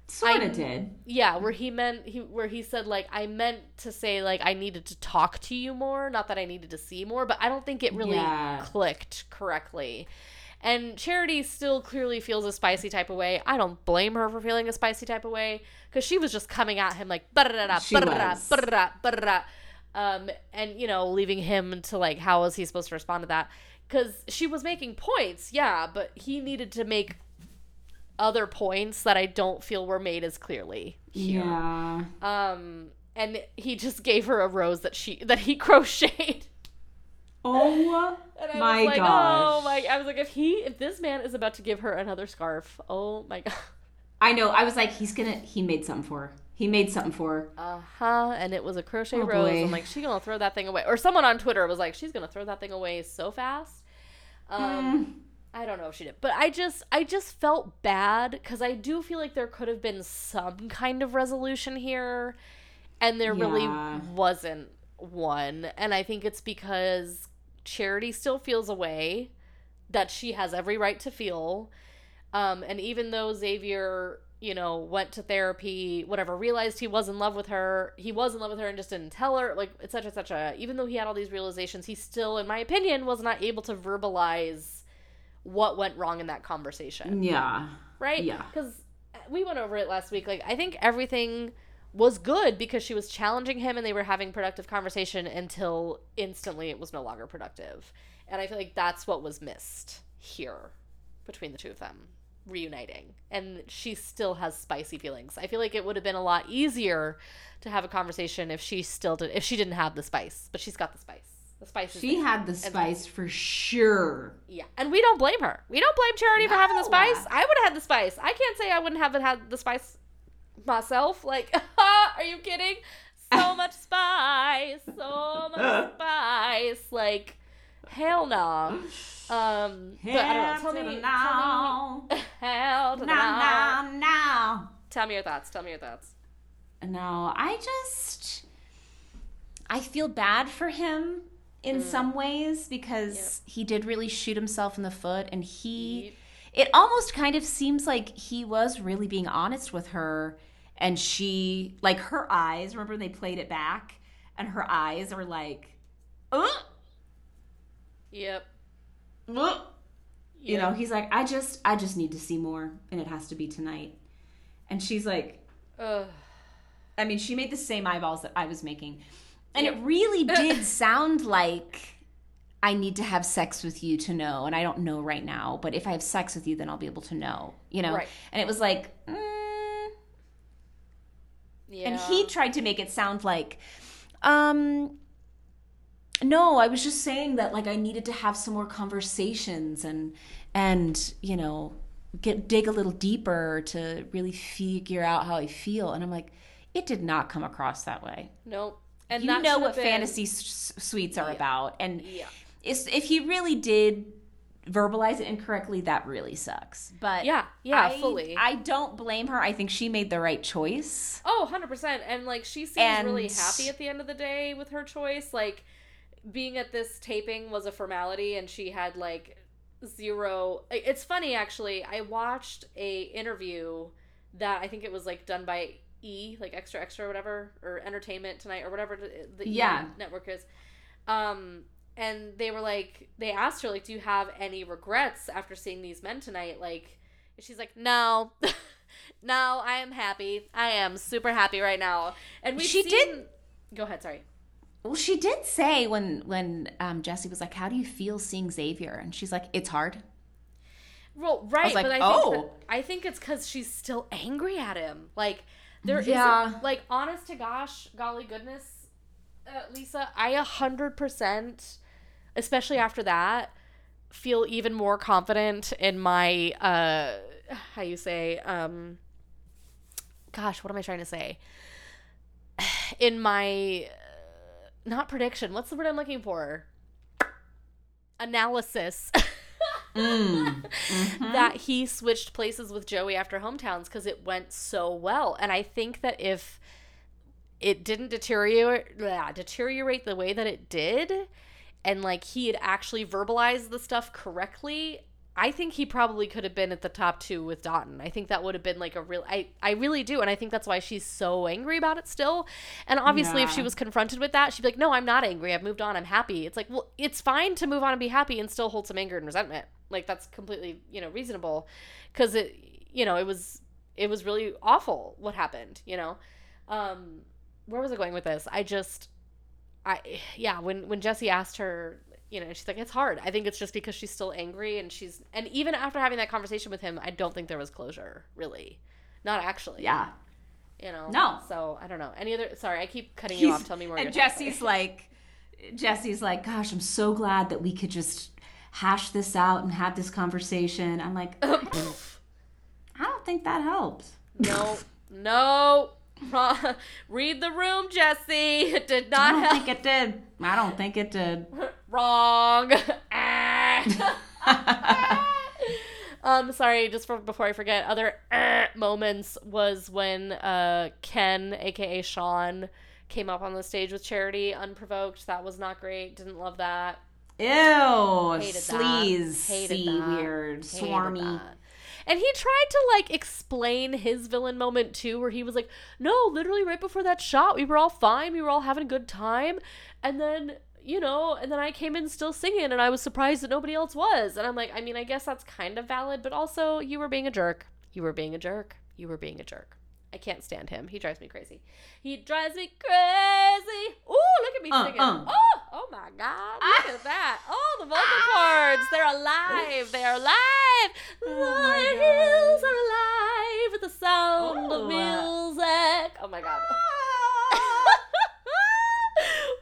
sort of did. yeah, where he meant he where he said like I meant to say like I needed to talk to you more, not that I needed to see more, but I don't think it really Yeah. clicked correctly. And Charity still clearly feels a spicy type of way. I don't blame her for feeling a spicy type of way because she was just coming at him like She was. Um and you know leaving him to like how was he supposed to respond to that because she was making points yeah but he needed to make other points that I don't feel were made as clearly here. Yeah. Um, and he just gave her a rose that she that he crocheted. Oh And I my was like, gosh. oh my! I was like, if he, if this man is about to give her another scarf, oh my god. I know. I was like, he's gonna. He made something for her. He made something for her. Uh huh. And it was a crochet Oh, rose. boy. I'm like, she's gonna throw that thing away. Or someone on Twitter was like, she's gonna throw that thing away so fast. Um, I don't know if she did, but I just, I just felt bad because I do feel like there could have been some kind of resolution here, and there really wasn't one. And I think it's because Charity still feels a way that she has every right to feel. Um, and even though Xavier, you know, went to therapy, whatever, realized he was in love with her, he was in love with her and just didn't tell her, like, et cetera, et cetera. Even though he had all these realizations, he still, in my opinion, was not able to verbalize what went wrong in that conversation Yeah. right? Yeah. Because uh, we went over it last week. Like, I think everything was good because she was challenging him and they were having productive conversation until instantly it was no longer productive. And I feel like that's what was missed here between the two of them reuniting. And she still has spicy feelings. I feel like it would have been a lot easier to have a conversation if she still did if she didn't have the spice, but she's got the spice. The spice She there. had the spice for sure. Yeah, and we don't blame her. We don't blame Charity for having the spice. I would have had the spice. I can't say I wouldn't have had the spice myself. Like, are you kidding? So much spice, so much spice. Like, hell no. Um, but I don't know. Tell me, tell me, now. hell to the Now, no. now, now. Tell me your thoughts. Tell me your thoughts. No, I just I feel bad for him in some ways because he did really shoot himself in the foot and he it almost kind of seems like he was really being honest with her and she like her eyes remember when they played it back and her eyes are like uh, Yep. uh. you know he's like i just i just need to see more and it has to be tonight and she's like Ugh. I mean, she made the same eyeballs that I was making. And it really did sound like I need to have sex with you to know. And I don't know right now, but if I have sex with you, then I'll be able to know, you know? Right. And it was like, mm. Yeah. and he tried to make it sound like, um, no, I was just saying that like I needed to have some more conversations and, and, you know, get dig a little deeper to really figure out how I feel. And I'm like, it did not come across that way. Nope. And You know what been- fantasy s- suites are Yeah. about, and Yeah. if he really did verbalize it incorrectly, that really sucks. But Yeah. Yeah. I, fully. I don't blame her. I think she made the right choice. Oh, 100%. And like she seems And- really happy at the end of the day with her choice. Like being at this taping was a formality and she had like zero It's funny actually. I watched a interview that I think it was like done by E, like Extra Extra or whatever or Entertainment Tonight or whatever the, the E Yeah. network is. Um and they were like they asked her like do you have any regrets after seeing these men tonight like she's like no no i am happy i am super happy right now and we She seen... did- go ahead sorry Well, she did say when when um, Jesse was like, "How do you feel seeing Xavier?" and she's like, "It's hard." well right like, but i oh. think that, i think it's because she's still angry at him like there Yeah. not like honest to gosh golly goodness uh, lisa i a hundred percent especially after that feel even more confident in my uh how you say um gosh what am i trying to say in my not prediction what's the word i'm looking for analysis Mm. that he switched places with Joey after hometowns because it went so well. And I think that if it didn't deteriorate blah, deteriorate the way that it did, and like he had actually verbalized the stuff correctly, I think he probably could have been at the top two with Dotun. I think that would have been like a real I, I really do, and I think that's why she's so angry about it still. And obviously if she was confronted with that, she'd be like, No, I'm not angry, I've moved on, I'm happy. It's like, well, it's fine to move on and be happy and still hold some anger and resentment. Like that's completely, you know, reasonable. Cause it you know, it was it was really awful what happened, you know. Um where was I going with this? I just I yeah, when when Jesse asked her, you know, she's like, it's hard. I think it's just because she's still angry and she's and even after having that conversation with him, I don't think there was closure, really. Not actually. Yeah. You know? No. So I don't know. Any other sorry, I keep cutting you off. Tell me more. And. Jesse's like, Jesse's like, "Gosh, I'm so glad that we could just hash this out and have this conversation." I'm like, I don't think that helps. No, no. Read the room, Jesse. It did not. I don't help. think it did. I don't think it did. Wrong. um, sorry, just for, before I forget, other moments was when uh, Ken, aka Sean, came up on the stage with Charity unprovoked. That was not great. Didn't love that. Ew, Hated that. Hated that. weird, Hated swarmy. that. And he tried to like explain his villain moment too, where he was like, "No, literally right before that shot, we were all fine, we were all having a good time, and then." You know, and then I came in still singing, and I was surprised that nobody else was. And I'm like, I mean, I guess that's kind of valid, but also you were being a jerk. You were being a jerk. You were being a jerk. I can't stand him. He drives me crazy. He drives me crazy. Ooh, look at me Uh, singing. uh. Oh, oh my God. Look at that. Oh, the vocal cords. They're alive. They're alive. Oh my God.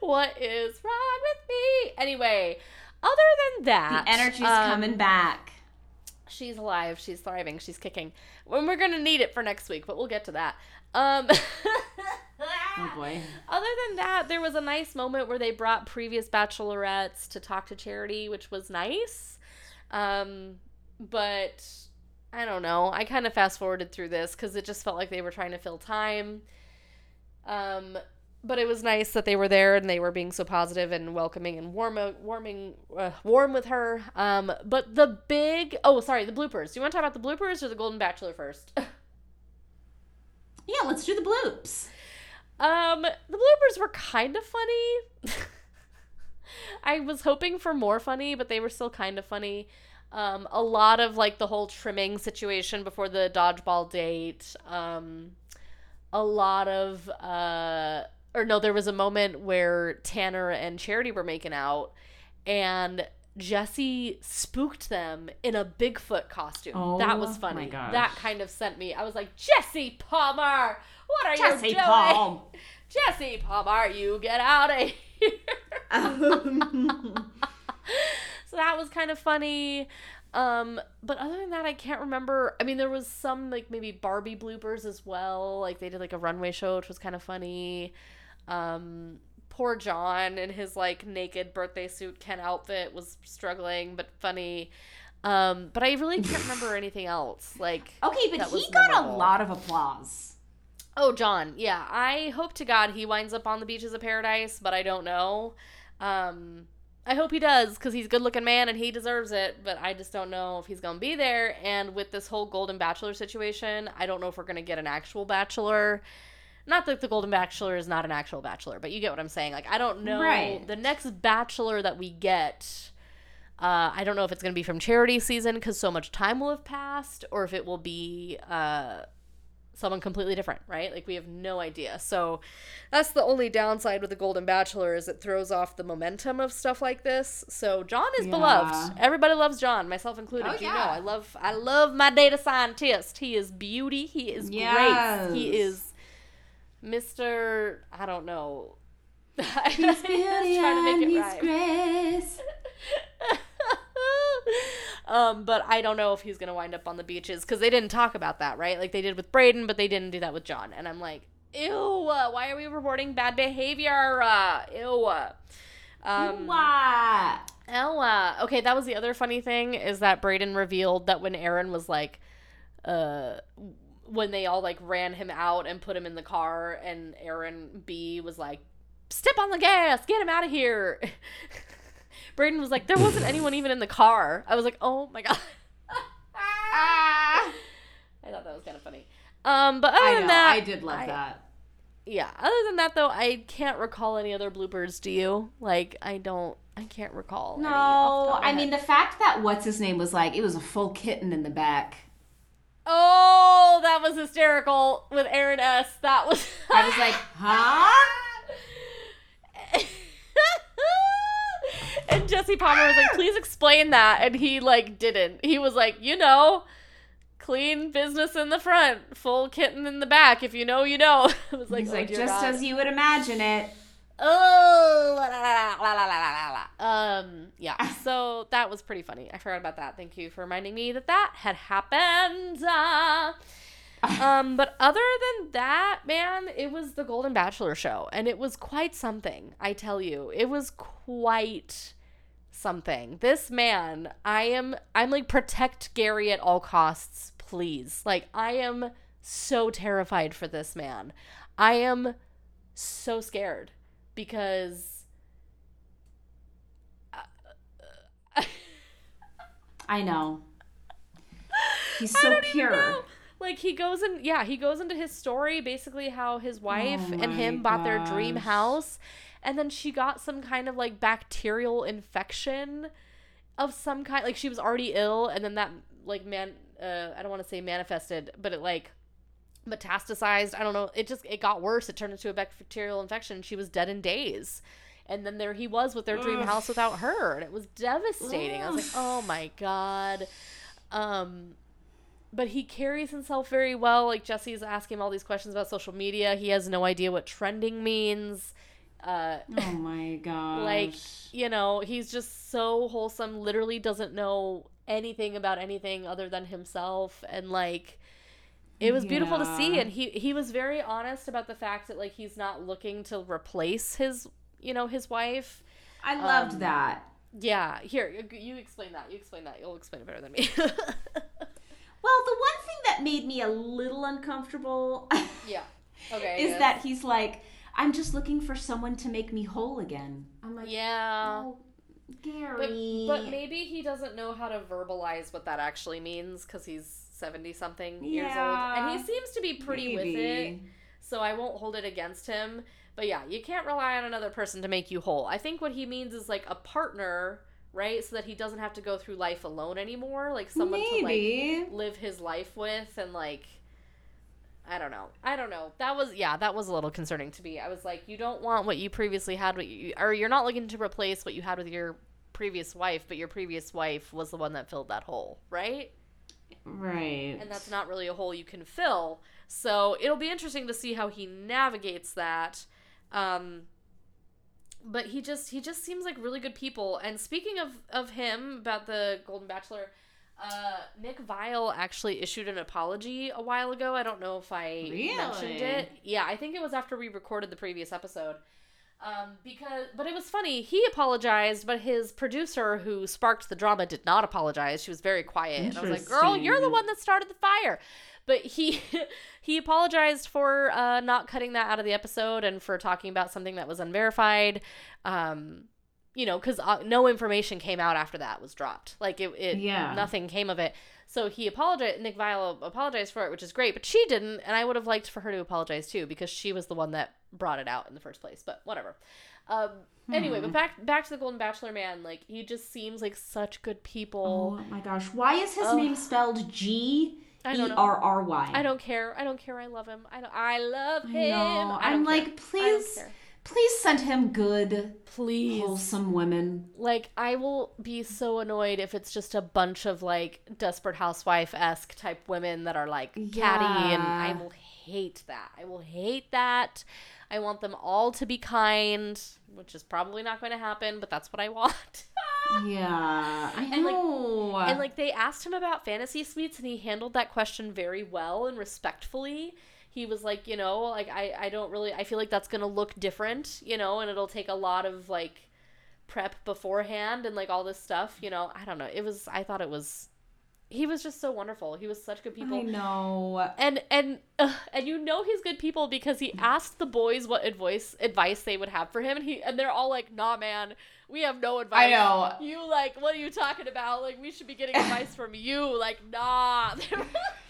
what is wrong with me? Anyway, other than that, The energy's um, coming back. She's alive. She's thriving. She's kicking. When we're gonna need it for next week, but we'll get to that. Um, Oh boy. Other than that, there was a nice moment where they brought previous bachelorettes to talk to Charity, which was nice. Um, but I don't know. I kind of fast forwarded through this because it just felt like they were trying to fill time. Um, but it was nice that they were there and they were being so positive and welcoming and warm, warming, uh, warm with her. Um, but the big oh, sorry, the bloopers. Do you want to talk about the bloopers or the Golden Bachelor first? Yeah, let's do the bloops. Um, the bloopers were kind of funny. I was hoping for more funny, but they were still kind of funny. Um, a lot of like the whole trimming situation before the dodgeball date. Um, a lot of uh, or no, there was a moment where Tanner and Charity were making out, and Jesse spooked them in a Bigfoot costume. that Oh was my funny. That kind of sent me. I was like, Jesse Palmer, what are you Jesse doing? Paul. Jesse Palmer, you get out of here. so that was kind of funny. Um, but other than that, I can't remember. I mean, there was some like maybe Barbie bloopers as well. Like they did like a runway show, which was kind of funny. Um, poor John in his like naked birthday suit Ken outfit was struggling but funny. Um, but I really can't remember anything else. Like okay, but he got a lot of applause. Oh, John. Yeah, I hope to God he winds up on the beaches of paradise, but I don't know. Um, I hope he does because he's a good looking man and he deserves it, but I just don't know if he's going to be there. And with this whole Golden Bachelor situation, I don't know if we're going to get an actual Bachelor. Not that the Golden Bachelor is not an actual Bachelor, but you get what I'm saying. Like, I don't know. Right. The next Bachelor that we get. Uh, I don't know if it's going to be from charity season because so much time will have passed, or if it will be uh, someone completely different, right? Like we have no idea. So that's the only downside with the Golden Bachelor is it throws off the momentum of stuff like this. So John is Yeah. beloved. Everybody loves John, myself included. Oh, you yeah. know, I love I love my data scientist. He is beauty. He is Yes. great. He is Mr. I don't know. He's beauty and he's grace. um, but I don't know if he's gonna wind up on the beaches because they didn't talk about that, right? Like they did with Brayden, but they didn't do that with John. And I'm like, ew, uh, why are we reporting bad behavior? Uh, ew. uh. Um? Ella. Okay, that was the other funny thing is that Brayden revealed that when Aaron was like, uh, when they all like ran him out and put him in the car, and Aaron B was like, "Step on the gas, get him out of here." Brayden was like, "There wasn't anyone even in the car." I was like, "Oh my god." Ah. I thought that was kind of funny. Um, but other I than know. that, I did love I- that. yeah. Other than that, though, I can't recall any other bloopers. Do you? Like, I don't. I can't recall. any off the No, I mean the fact that what's his name was like it was a full kitten in the back. Oh, that was hysterical with Aaron S. That was. I was like, huh? And Jesse Palmer was like, please explain that. And he like didn't. He was like, you know, clean business in the front, full kitten in the back. If you know, you know. I was like, He's oh, like just God. as you would imagine it. Oh, la, la, la, um, yeah. So that was pretty funny. I forgot about that. Thank you for reminding me that that had happened. Uh, um, but other than that, man, it was the Golden Bachelor show, and it was quite something. I tell you, it was quite something. This man, I am, I'm like protect Gary at all costs, please. Like I am so terrified for this man. I am so scared because I know. He's so pure. Like he goes in, yeah, he goes into his story basically how his wife Oh and him my bought their dream house, and then she got some kind of like bacterial infection of some kind. Like she was already ill, and then that like man, uh, I don't want to say manifested, but it like metastasized. I don't know. It just it got worse. It turned into a bacterial infection. She was dead in days. And then there he was with their dream Ugh. house without her, and it was devastating. I was like, "Oh my god." Um but he carries himself very well. Like Jesse's asking him all these questions about social media. He has no idea what trending means. Uh Oh my god. like, you know, he's just so wholesome, literally doesn't know anything about anything other than himself and like it was beautiful to see and he he was very honest about the fact that like he's not looking to replace his, you know, his wife. I loved um, that. Yeah, here, you- you explain that. You explain that. You'll explain it better than me. Well, the one thing that made me a little uncomfortable yeah. Okay. is yes. that he's like, I'm just looking for someone to make me whole again. I'm like, Yeah. oh, But, Gary. but maybe he doesn't know how to verbalize what that actually means because he's 70 something years old. And he seems to be pretty with it. So I won't hold it against him. But yeah, you can't rely on another person to make you whole. I think what he means is like a partner, right? So that he doesn't have to go through life alone anymore. Like someone to like live his life with and like I don't know. I don't know. That was yeah, that was a little concerning to me. I was like, you don't want what you previously had what you or you're not looking to replace what you had with your previous wife, but your previous wife was the one that filled that hole, right? right. And that's not really a hole you can fill. So it'll be interesting to see how he navigates that. Um but he just he just seems like really good people. And speaking of of him about the Golden Bachelor, uh, Nick Viall actually issued an apology a while ago. I don't know if I mentioned it. Yeah, I think it was after we recorded the previous episode. Um, because, but it was funny. He apologized, but his producer, who sparked the drama, did not apologize. She was very quiet, and I was like, "Girl, you're the one that started the fire." But he he apologized for uh, not cutting that out of the episode and for talking about something that was unverified. Um, you know, because uh, no information came out after that was dropped. Like it, it Yeah. nothing came of it. So he apologized. Nick Viall apologized for it, which is great, but she didn't, and I would have liked for her to apologize too because she was the one that brought it out in the first place. But whatever. Um, Anyway, Hmm. but back back to the Golden Bachelor man. Like he just seems like such good people. Oh my gosh. Why is his name spelled G E. R R Y? I don't care. I don't care. I love him. I don't, I love him. know. I care. like, please. Please send him good, please. wholesome women. Like I will be so annoyed if it's just a bunch of like desperate housewife esque type women that are like catty, and I will hate that. I will hate that. I want them all to be kind, which is probably not going to happen, but that's what I want. Yeah, I And, like- know. and like they asked him about fantasy suites and he handled that question very well and respectfully he was like you know like i i don't really i feel like that's gonna look different you know and it'll take a lot of like prep beforehand and like all this stuff you know. I don't know. It was i thought it was he was just so wonderful. He was such good people. I know. and and uh, and you know he's good people because he asked the boys what advice advice they would have for him and he and they're all like nah man we have no advice. I know. you like what are you talking about? Like we should be getting advice from you. Like nah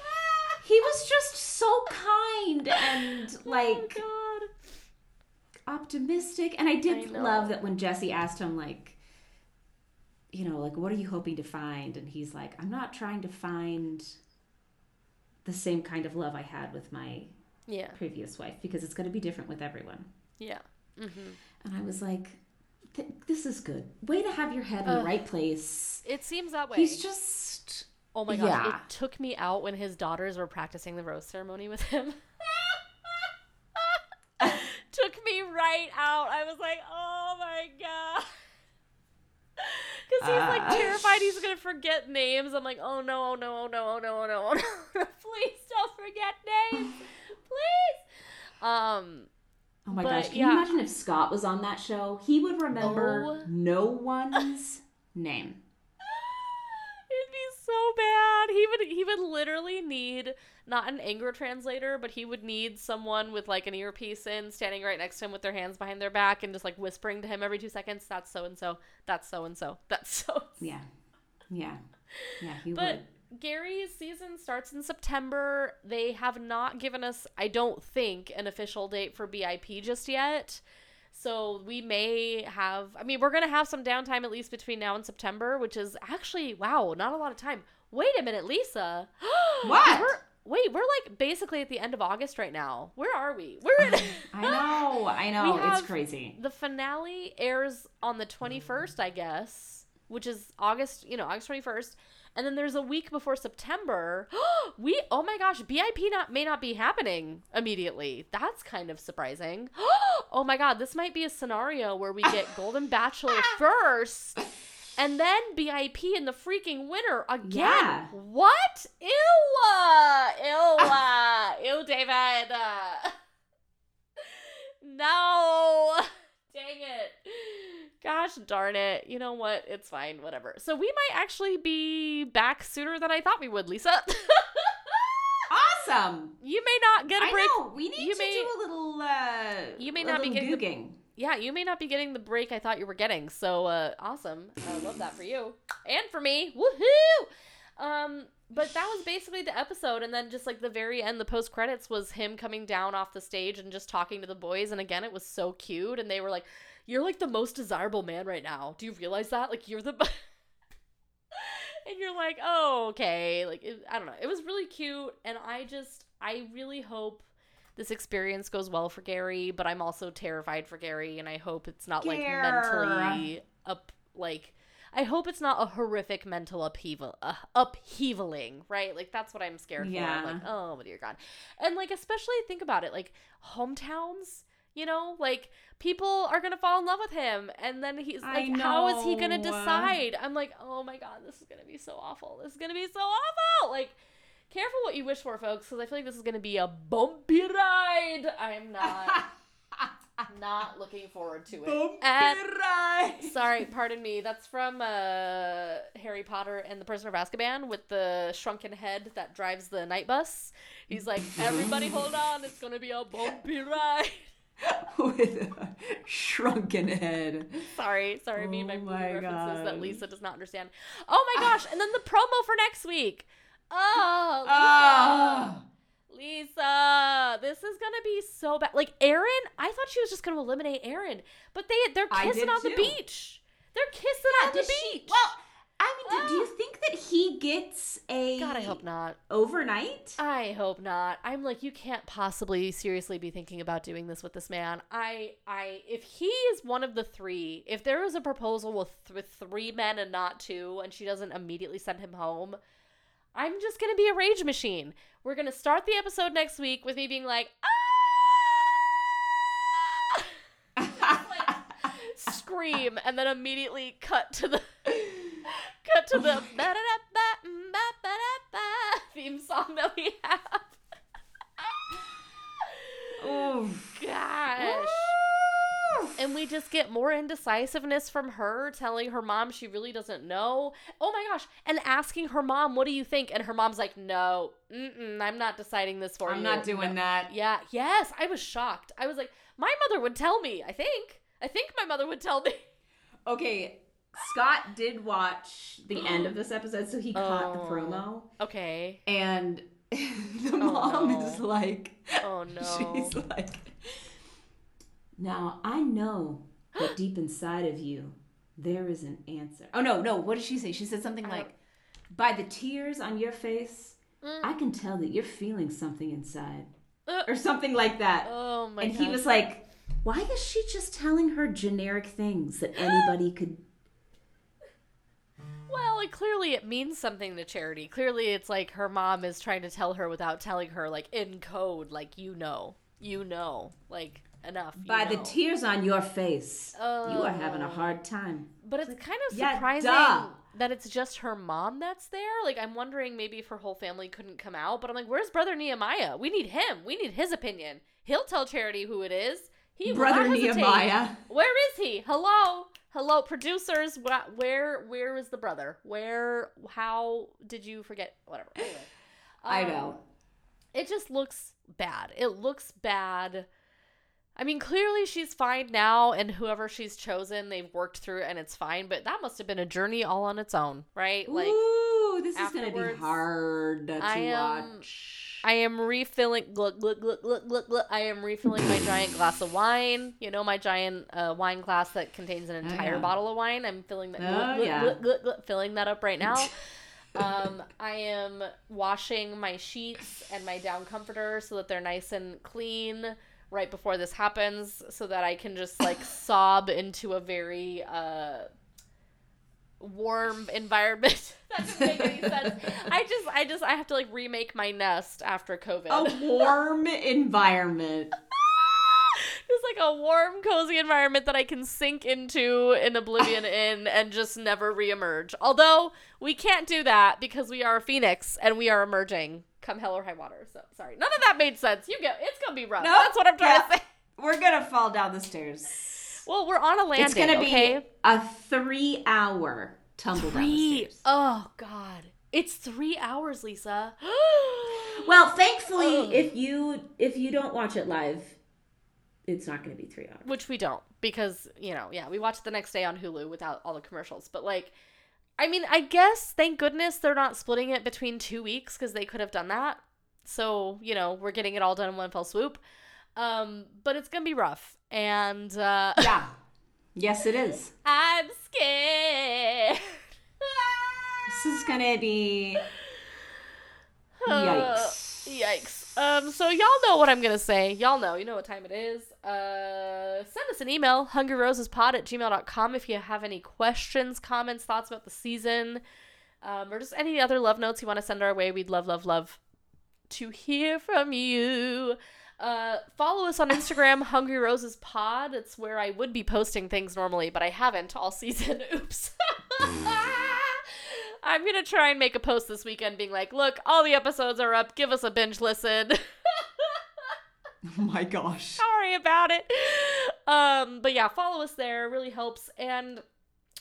He was just so kind and like oh optimistic. And I did I love that when Jesse asked him, like, you know, like, what are you hoping to find? And he's like, I'm not trying to find the same kind of love I had with my yeah previous wife because it's going to be different with everyone. yeah hmm And I was like, this is good. Way to have your head in the right place. it seems that way He's just. Oh my gosh yeah. it took me out when his daughters were practicing the rose ceremony with him took me right out. I was like, oh my god. Because he's like Ah. terrified he's gonna forget names. I'm like, oh no, oh no, oh no, oh no, oh no, oh no. Please don't forget names. Please. Um, Oh my But, gosh! Can yeah. you imagine if Scott was on that show? He would remember Oh. no one's name. So bad. He would he would literally need not an anger translator, but he would need someone with like an earpiece in, standing right next to him with their hands behind their back and just like whispering to him every two seconds, that's so and so, that's so and so, that's so. Yeah, yeah, yeah. He But would. Gary's season starts in September. They have not given us, I don't think, an official date for BIP just yet. So we may have, I mean, we're going to have some downtime at least between now and September, which is actually, wow, not a lot of time. Wait a minute, Lisa. What? We're, wait, we're like basically at the end of August right now. Where are we? We're in. I know, I know. It's crazy. the finale airs on the 21st, I guess, which is August, you know, August 21st. And then there's a week before September. we oh my gosh, BIP not may not be happening immediately. That's kind of surprising. oh my god, this might be a scenario where we get Golden Bachelor first and then BIP in the freaking winter again. Yeah. What? Ew. uh, Ew. uh, Ew, David. No. Dang it. Gosh darn it. You know what? It's fine. Whatever. So we might actually be back sooner than I thought we would, Lisa. Awesome. you may not get a break. know. We need You to may- do a little. Uh, You may not be getting the- googing. Yeah, you may not be getting the break I thought you were getting. So uh awesome. I love that for you. And for me. Woohoo! Um but that was basically the episode and then just like the very end the post credits was him coming down off the stage and just talking to the boys and again it was so cute and they were like you're like the most desirable man right now. Do you realize that? Like you're the And you're like, "Oh, okay." Like it, I don't know. It was really cute and I just I really hope this experience goes well for Gary, but I'm also terrified for Gary, and I hope it's not like Gare. mentally up. Like, I hope it's not a horrific mental upheaval, uh, upheavaling, right? Like that's what I'm scared for. I'm like, oh my dear God, and like especially think about it, like hometowns. You know, like people are gonna fall in love with him, and then he's like, how is he gonna decide? I'm like, oh my God, this is gonna be so awful. This is gonna be so awful. Like careful what you wish for, folks, because I feel like this is going to be a bumpy ride. I'm not not looking forward to it. At- right. sorry, pardon me. That's from uh, Harry Potter and the Prisoner of Azkaban with the shrunken head that drives the night bus. He's like, everybody, hold on, it's going to be a bumpy ride. With a shrunken head. Sorry, sorry, me and my Oh my references that Lisa does not understand. Oh my gosh! And then the promo for next week. Oh, Lisa. Ah. Lisa, this is gonna be so bad. Like Aaron, I thought she was just gonna eliminate Aaron, but they they're kissing on the beach. They're kissing on the beach. she- well, I mean, do, do you think that he gets a God, I hope not. overnight? I hope not. I'm like, you can't possibly seriously be thinking about doing this with this man. I, I, if he is one of the three, if there is a proposal with, with three men and not two, and she doesn't immediately send him home, I'm just gonna be a rage machine. We're gonna start the episode next week with me being like, ah, scream, and then immediately cut to the to the theme song that we have. oh, Gosh. And we just get more indecisiveness from her, telling her mom she really doesn't know. Oh my gosh. And asking her mom, what do you think? And her mom's like, no, mm-mm, I'm not deciding this for you. I'm not doing No." that. Yeah, yes. I was shocked. I was like, my mother would tell me, I think. I think my mother would tell me. Okay, Scott did watch the end of this episode, so he caught the Oh. promo, Okay. and the mom no. is like, Oh no. she's like, now I know that deep inside of you there is an answer. Oh no, no, what did she say? She said something I like, by the tears on your face, Mm. I can tell that you're feeling something inside, Uh, or something like that. oh my and gosh. he was like, why is she just telling her generic things that anybody could? Like clearly it means something to Charity. Clearly it's like her mom is trying to tell her without telling her, like in code, like you know. you know, like enough. By the tears on your face, you are having a Oh. hard time. But it's kind of surprising duh. that it's just her mom that's there. Like I'm wondering maybe if her whole family couldn't come out. But I'm like, where's brother Nehemiah? We need him. We need his opinion. He'll tell Charity who it is. He Brother. Nehemiah. Where is he? Hello, hello, producers. wh- Where where is the brother? Where? How did you forget? Whatever. Anyway, I Um, know. it just looks bad. It looks bad. I mean, clearly she's fine now, and whoever she's chosen, they've worked through, it and it's fine. But that must have been a journey all on its own, right? Like, Ooh, this is gonna be hard to I am- watch. I am refilling. Look, look, look, look, look, look. I am refilling my giant glass of wine. You know, my giant uh, wine glass that contains an Oh, entire yeah. bottle of wine. I'm filling that. Oh, yeah. glug, glug, glug, filling that up right now. um, I am washing my sheets and my down comforter so that they're nice and clean right before this happens, so that I can just like sob into a very uh, warm environment. that doesn't make any sense. I just, I just, I have to like remake my nest after COVID. a warm environment. Just like a warm, cozy environment that I can sink into in oblivion in and just never reemerge. Although we can't do that because we are a phoenix and we are emerging come hell or high water. So sorry, none of that made sense. You go. it's gonna be rough. Nope. That's what I'm trying Yeah. to say. We're gonna fall down the stairs. Well, we're on a landing. It's gonna be a three-hour tumble down the three. stairs. Oh God, it's three hours, Lisa. Well, thankfully, Ugh. if you if you don't watch it live, it's not going to be three hours. which we don't because you know yeah we watch it the next day on hulu without all the commercials but like i mean i guess thank goodness they're not splitting it between two weeks because they could have done that so you know we're getting it all done in one fell swoop um but it's gonna be rough and uh Yeah. Yes, it is. i'm scared This is to be yikes. Yikes. Um, so y'all know what I'm gonna say. Y'all know, you know what time it is. Uh send us an email, hungryrosespod at gmail.com if you have any questions, comments, thoughts about the season, um, or just any other love notes you want to send our way. We'd love, love, love to hear from you. Uh, follow us on Instagram, Hungry Roses Pod. It's where I would be posting things normally, but I haven't all season. Oops. I'm gonna try and make a post this weekend being like, look, all the episodes are up. Give us a binge listen. Oh my gosh. Sorry about it. Um, but yeah, follow us there. It really helps. And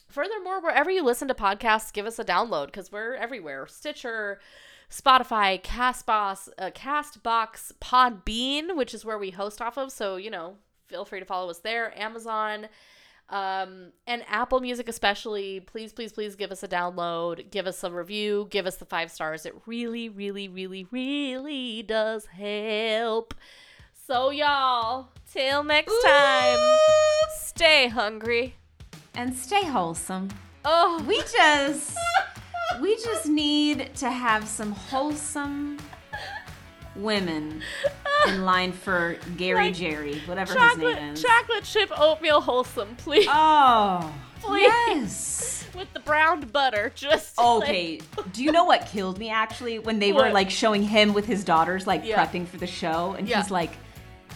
furthermore, wherever you listen to podcasts, give us a download because we're everywhere. Stitcher, Spotify, Castbox, uh, Castbox, Podbean, which is where we host off of. So you know, feel free to follow us there. Amazon. Um, and Apple Music especially, please, please, please give us a download, give us a review, give us the five stars. It really, really, really, really does help. So, y'all, till next time, stay hungry. And stay wholesome. Oh, We just we just need to have some wholesome women in line for Gary Like Jerry, whatever his chocolate, name is. chocolate chip oatmeal wholesome, please. oh, Please. yes. With the browned butter, just like- Okay. Do you know what killed me actually when they were like showing him with his daughters like Yeah. prepping for the show and Yeah. he's like,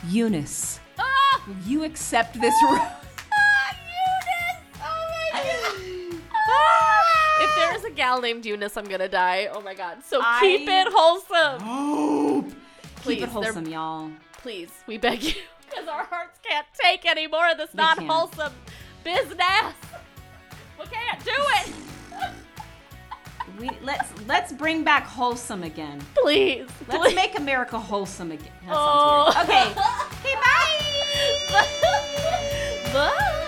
Eunice, Ah! will you accept this role? Ah, Eunice! Oh my god! Ah! if there is a gal named Eunice, I'm gonna die. Oh my god. So I- keep it wholesome. Please, Keep it wholesome, y'all. please, we beg you, because our hearts can't take any more of this not wholesome business. We can't do it. We let's let's bring back wholesome again. Please, Let's please. make America wholesome again. That sounds weird. Oh. Okay. Okay. Okay, bye. Bye.